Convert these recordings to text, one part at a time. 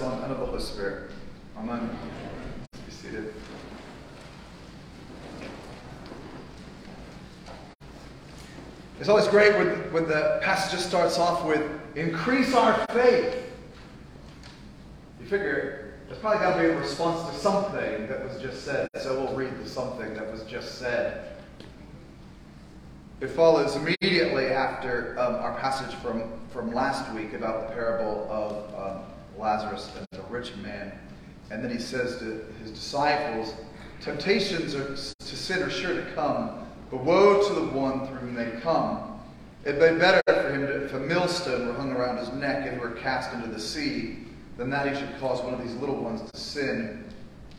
Son, and of the Holy Spirit. Amen. Be seated. It's always great when, when the passage just starts off with, increase our faith. You figure there's probably got to be a response to something that was just said, so we'll read the something that was just said. It follows immediately after um, our passage from, from last week about the parable of um, Lazarus and the rich man. And then he says to his disciples, Temptations are, to sin are sure to come, but woe to the one through whom they come. It'd be better for him to, if a millstone were hung around his neck and were cast into the sea, than that he should cause one of these little ones to sin.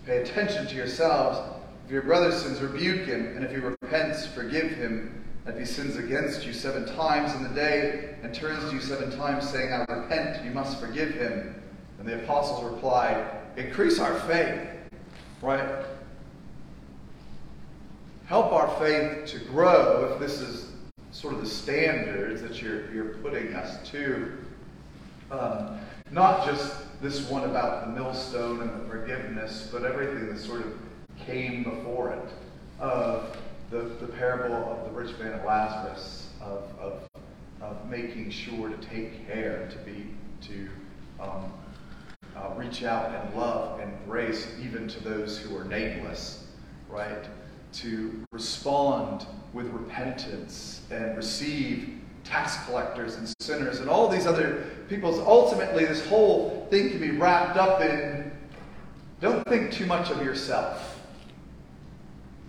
Pay attention to yourselves. If your brother sins, rebuke him, and if he repents, forgive him. If he sins against you seven times in the day and turns to you seven times saying, I repent, you must forgive him. And the apostles replied, Increase our faith. Right? Help our faith to grow if this is sort of the standards that you're, you're putting us to. Um, not just this one about the millstone and the forgiveness, but everything that sort of came before it. Of the, the parable of the rich man and Lazarus, of, of, of making sure to take care, to be, to um, uh, reach out and love and grace even to those who are nameless, right? To respond with repentance and receive tax collectors and sinners and all these other peoples. Ultimately, this whole thing can be wrapped up in don't think too much of yourself.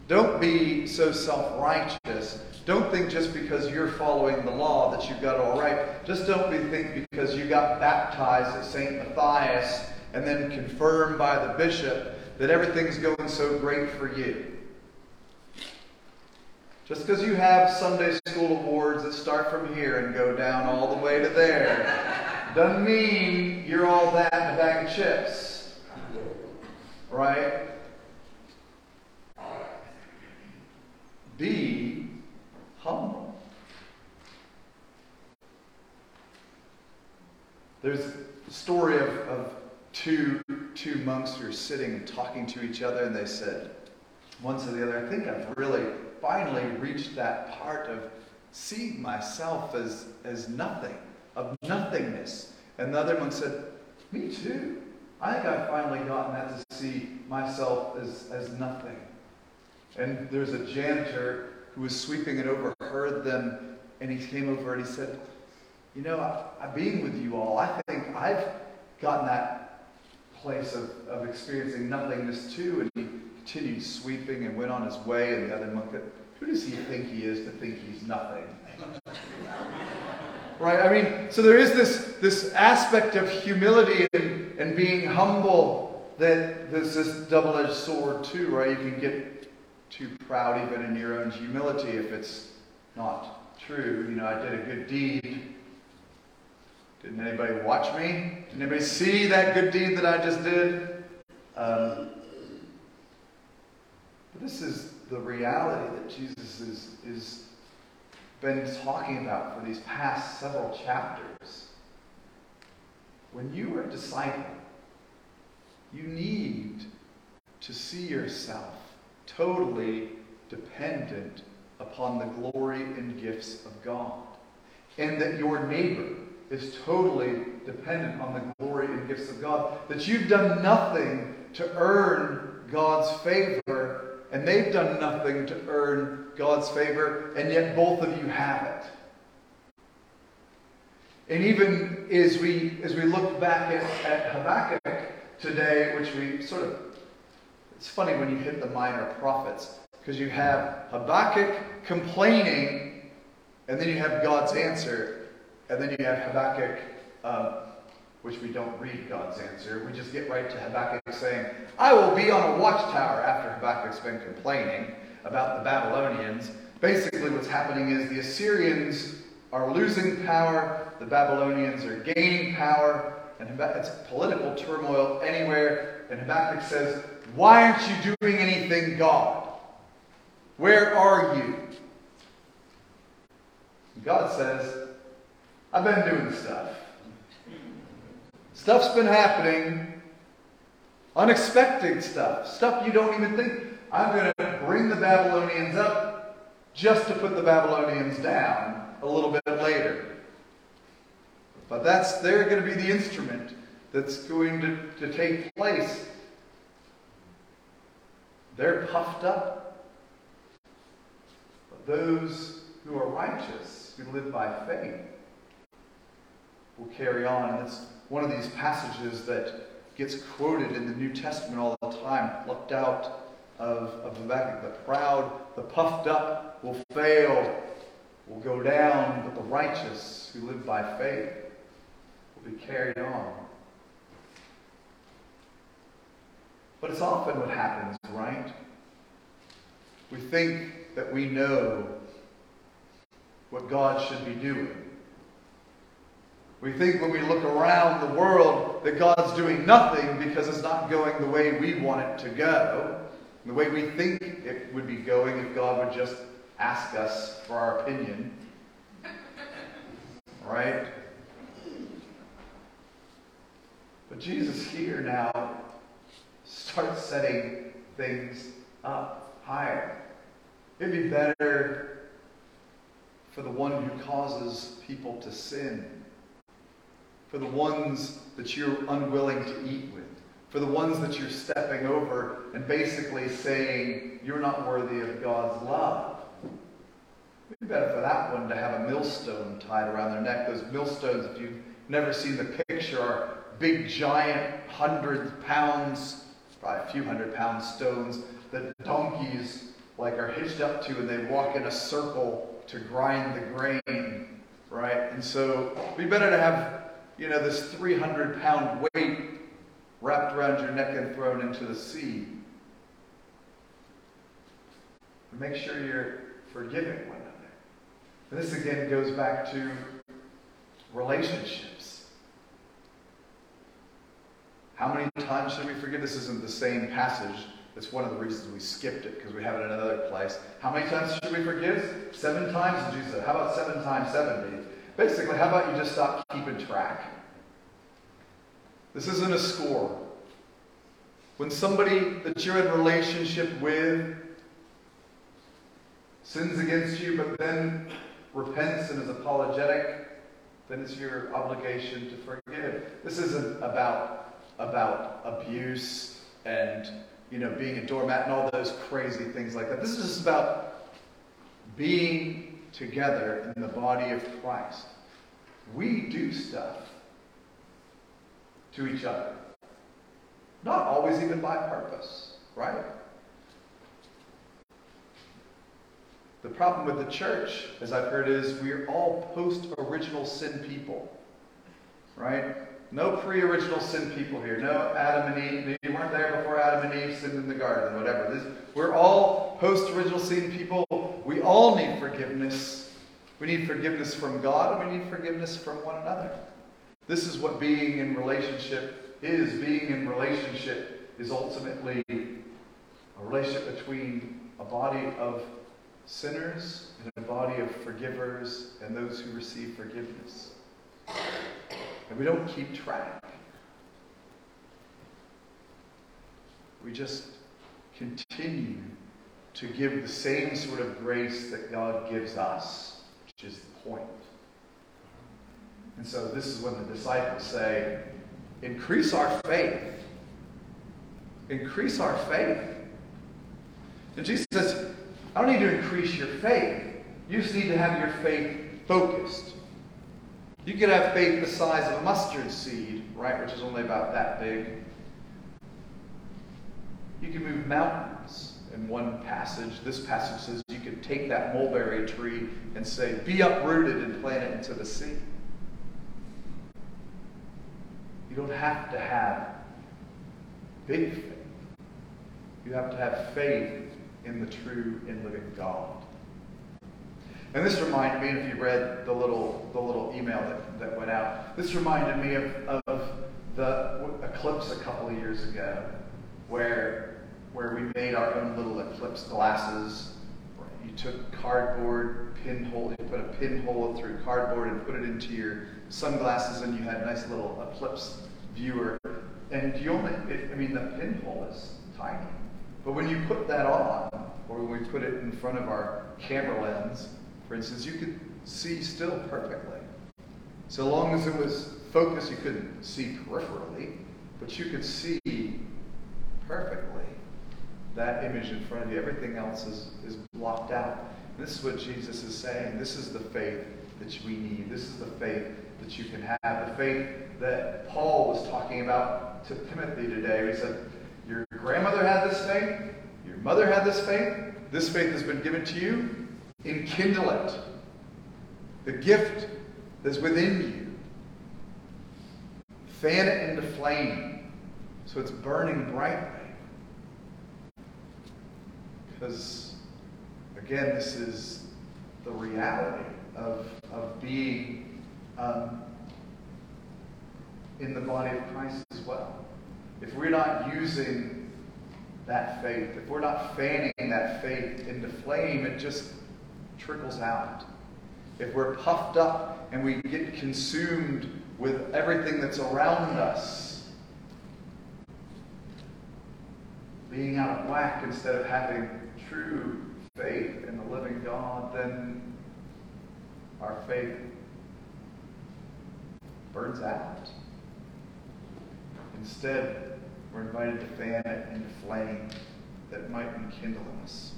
Don't be so self righteous. Don't think just because you're following the law that you've got it all right. Just don't be think because you got baptized at St. Matthias and then confirmed by the bishop that everything's going so great for you. Just because you have Sunday school awards that start from here and go down all the way to there doesn't mean you're all that in a bag of chips. Right? Be humble. There's a story of, of two, two monks who are sitting and talking to each other, and they said, one to the other, I think I've really finally reached that part of seeing myself as, as nothing, of nothingness. And the other monk said, Me too. I think I've finally gotten that to see myself as, as nothing. And there's a janitor who was sweeping and overheard them, and he came over and he said, You know, I, I, being with you all, I think I've gotten that place of, of experiencing nothingness too. And he continued sweeping and went on his way, and the other monk said, Who does he think he is to think he's nothing? right? I mean, so there is this, this aspect of humility and, and being humble that there's this double edged sword, too, right? You can get too proud even in your own humility if it's not true. You know, I did a good deed. Didn't anybody watch me? Did anybody see that good deed that I just did? Um, this is the reality that Jesus is, is been talking about for these past several chapters. When you are a disciple, you need to see yourself totally dependent upon the glory and gifts of God. And that your neighbor is totally dependent on the glory and gifts of God. That you've done nothing to earn God's favor, and they've done nothing to earn God's favor, and yet both of you have it. And even as we as we look back at, at Habakkuk today, which we sort of it's funny when you hit the minor prophets because you have Habakkuk complaining, and then you have God's answer, and then you have Habakkuk, uh, which we don't read God's answer. We just get right to Habakkuk saying, I will be on a watchtower after Habakkuk's been complaining about the Babylonians. Basically, what's happening is the Assyrians are losing power, the Babylonians are gaining power, and it's political turmoil anywhere. And Habakkuk says, why aren't you doing anything, God? Where are you? God says, I've been doing stuff. Stuff's been happening. Unexpected stuff. Stuff you don't even think. I'm going to bring the Babylonians up just to put the Babylonians down a little bit later. But that's they're going to be the instrument that's going to, to take place. They're puffed up. But those who are righteous, who live by faith, will carry on. And it's one of these passages that gets quoted in the New Testament all the time, plucked out of, of Habakkuk. The proud, the puffed up will fail, will go down, but the righteous who live by faith be carried on. But it's often what happens, right? We think that we know what God should be doing. We think when we look around the world that God's doing nothing because it's not going the way we want it to go, the way we think it would be going if God would just ask us for our opinion. Right? But Jesus here now starts setting things up higher. It'd be better for the one who causes people to sin, for the ones that you're unwilling to eat with, for the ones that you're stepping over and basically saying you're not worthy of God's love. It'd be better for that one to have a millstone tied around their neck. Those millstones, if you've never seen the picture, are big, giant, hundreds pounds, probably a few hundred pound stones that donkeys like are hitched up to and they walk in a circle to grind the grain, right? And so be better to have, you know, this 300 pound weight wrapped around your neck and thrown into the sea. Make sure you're forgiving one another. This again goes back to relationships. How many times should we forgive? This isn't the same passage. It's one of the reasons we skipped it because we have it in another place. How many times should we forgive? Seven times, Jesus said. How about seven times 70? Basically, how about you just stop keeping track? This isn't a score. When somebody that you're in relationship with sins against you, but then repents and is apologetic, then it's your obligation to forgive. This isn't about, about abuse and you know being a doormat and all those crazy things like that. This is just about being together in the body of Christ. We do stuff to each other. Not always even by purpose, right? The problem with the church, as I've heard, is we're all post original sin people. Right? No pre original sin people here. No Adam and Eve. You weren't there before Adam and Eve sinned in the garden, whatever. This, we're all post original sin people. We all need forgiveness. We need forgiveness from God and we need forgiveness from one another. This is what being in relationship is. Being in relationship is ultimately a relationship between a body of sinners and a body of forgivers and those who receive forgiveness. And we don't keep track. We just continue to give the same sort of grace that God gives us, which is the point. And so this is when the disciples say, increase our faith. Increase our faith. And Jesus says, I don't need to increase your faith. You just need to have your faith focused. You could have faith the size of a mustard seed, right, which is only about that big. You can move mountains in one passage. This passage says you could take that mulberry tree and say, be uprooted and plant it into the sea. You don't have to have big faith. You have to have faith in the true and living God. And this reminded me, if you read the little the little email that, that went out, this reminded me of, of the eclipse a couple of years ago, where where we made our own little eclipse glasses. You took cardboard pinhole, you put a pinhole through cardboard and put it into your sunglasses, and you had a nice little eclipse viewer, and you only, it, I mean, the pinhole is tiny. But when you put that on, or when we put it in front of our camera lens, for instance, you could see still perfectly. So long as it was focused, you couldn't see peripherally, but you could see perfectly that image in front of you. Everything else is, is blocked out. And this is what Jesus is saying. This is the faith that we need. This is the faith that you can have. The faith that Paul was talking about to Timothy today. He said, Your grandmother had this faith, your mother had this faith, this faith has been given to you. Enkindle it. The gift that's within you. Fan it into flame so it's burning brightly. Because, again, this is the reality of, of being um, in the body of Christ as well. If we're not using that faith, if we're not fanning that faith into flame, it just trickles out. If we're puffed up and we get consumed with everything that's around us, being out of whack instead of having true faith in the living God, then our faith burns out. Instead, we're invited to fan it into flame that might enkindle us.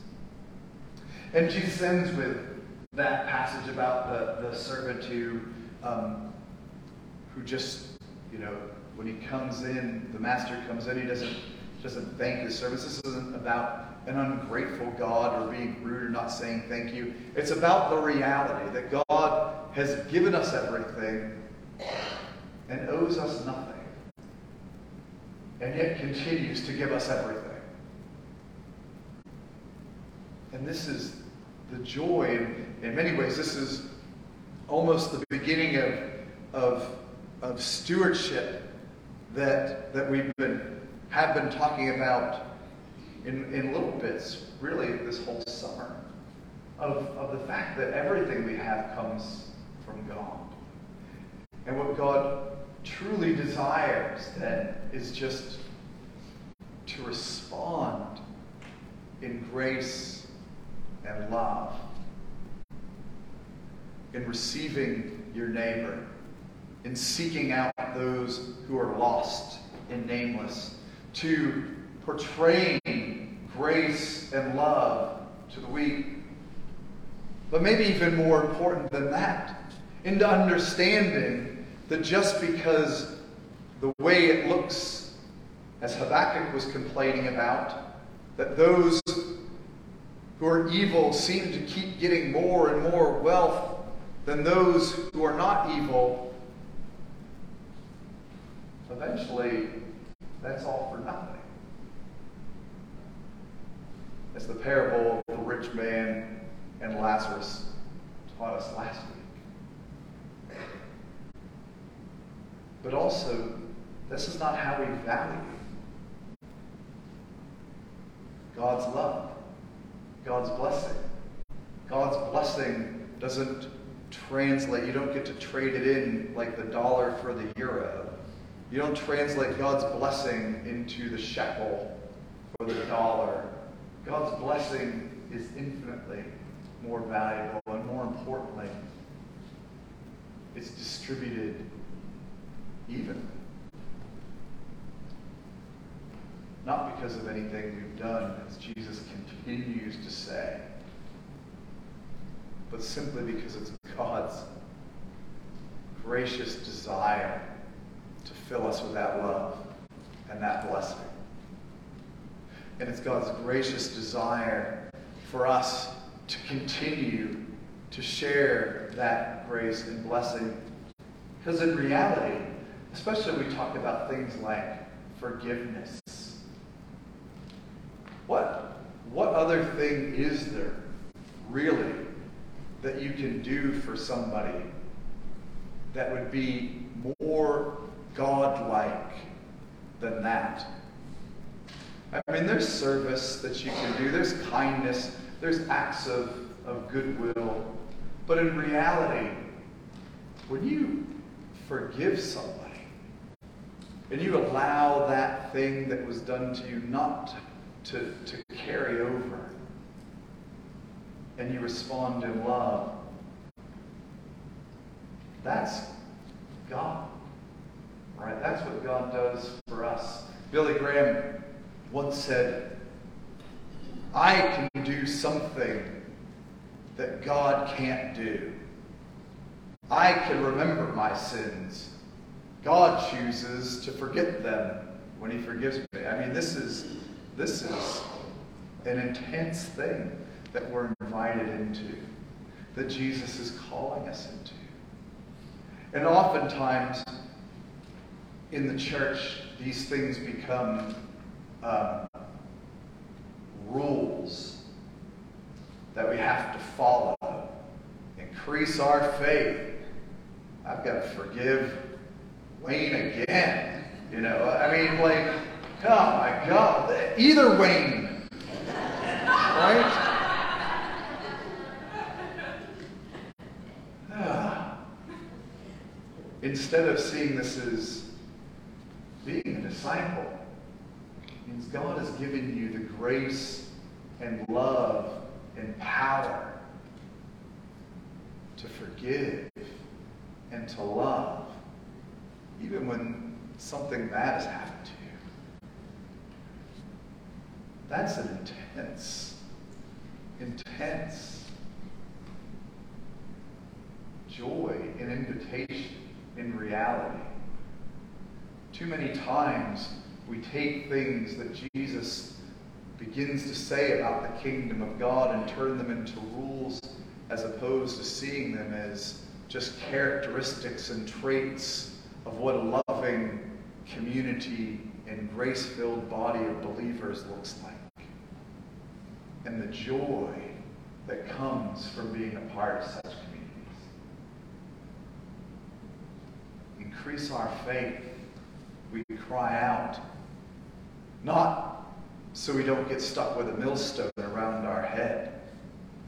And Jesus ends with that passage about the, the servant who, um, who just, you know, when he comes in, the master comes in, he doesn't, doesn't thank his servants. This isn't about an ungrateful God or being rude or not saying thank you. It's about the reality that God has given us everything and owes us nothing, and yet continues to give us everything. And this is the joy, in, in many ways, this is almost the beginning of, of, of stewardship that, that we've been, have been talking about in, in little bits, really, this whole summer, of, of the fact that everything we have comes from God. And what God truly desires then is just to respond in grace and love, in receiving your neighbor, in seeking out those who are lost and nameless, to portraying grace and love to the weak. But maybe even more important than that, into understanding that just because the way it looks, as Habakkuk was complaining about, that those who are evil seem to keep getting more and more wealth than those who are not evil, eventually that's all for nothing. It's the parable of the rich man and Lazarus taught us last week. But also, this is not how we value God's love, God's blessing. God's blessing doesn't translate, you don't get to trade it in like the dollar for the euro. You don't translate God's blessing into the shekel or the dollar God's blessing is infinitely more valuable, and more importantly, it's distributed evenly. Not because of anything we've done, as Jesus continues to say, but simply because it's God's gracious desire to fill us with that love and that blessing. And it's God's gracious desire for us to continue to share that grace and blessing. Because in reality, especially we talk about things like forgiveness, what, what other thing is there really that you can do for somebody that would be more God-like than that? I mean, there's service that you can do, there's kindness, there's acts of, of goodwill. But in reality, when you forgive somebody, and you allow that thing that was done to you not to, to to carry over, and you respond in love, that's God. Right? That's what God does for us. Billy Graham once said, I can do something that God can't do. I can remember my sins. God chooses to forget them when he forgives me. I mean, this is this is an intense thing that we're invited into, that Jesus is calling us into. And oftentimes in the church, these things become um, rules that we have to follow. Increase our faith. I've got to forgive Wayne again. You know, I mean, like, oh my God, either Wayne, right? Instead of seeing this as being a disciple, means God has given you the grace and love and power to forgive and to love, even when something bad has happened to you. That's an intense, intense joy and invitation in reality. Too many times we take things that Jesus begins to say about the kingdom of God and turn them into rules as opposed to seeing them as just characteristics and traits of what a loving community and grace filled body of believers looks like. And the joy that comes from being a part of such communities. Increase our faith. We cry out not so we don't get stuck with a millstone around our head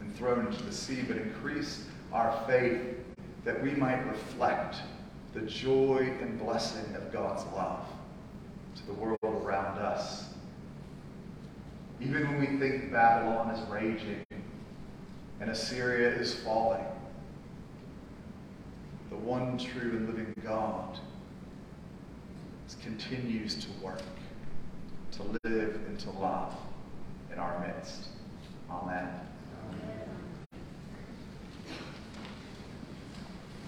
and thrown into the sea, but increase our faith that we might reflect the joy and blessing of God's love to the world around us. Even when we think Babylon is raging and Assyria is falling, the one true and living God continues to work to live and to love in our midst. Amen.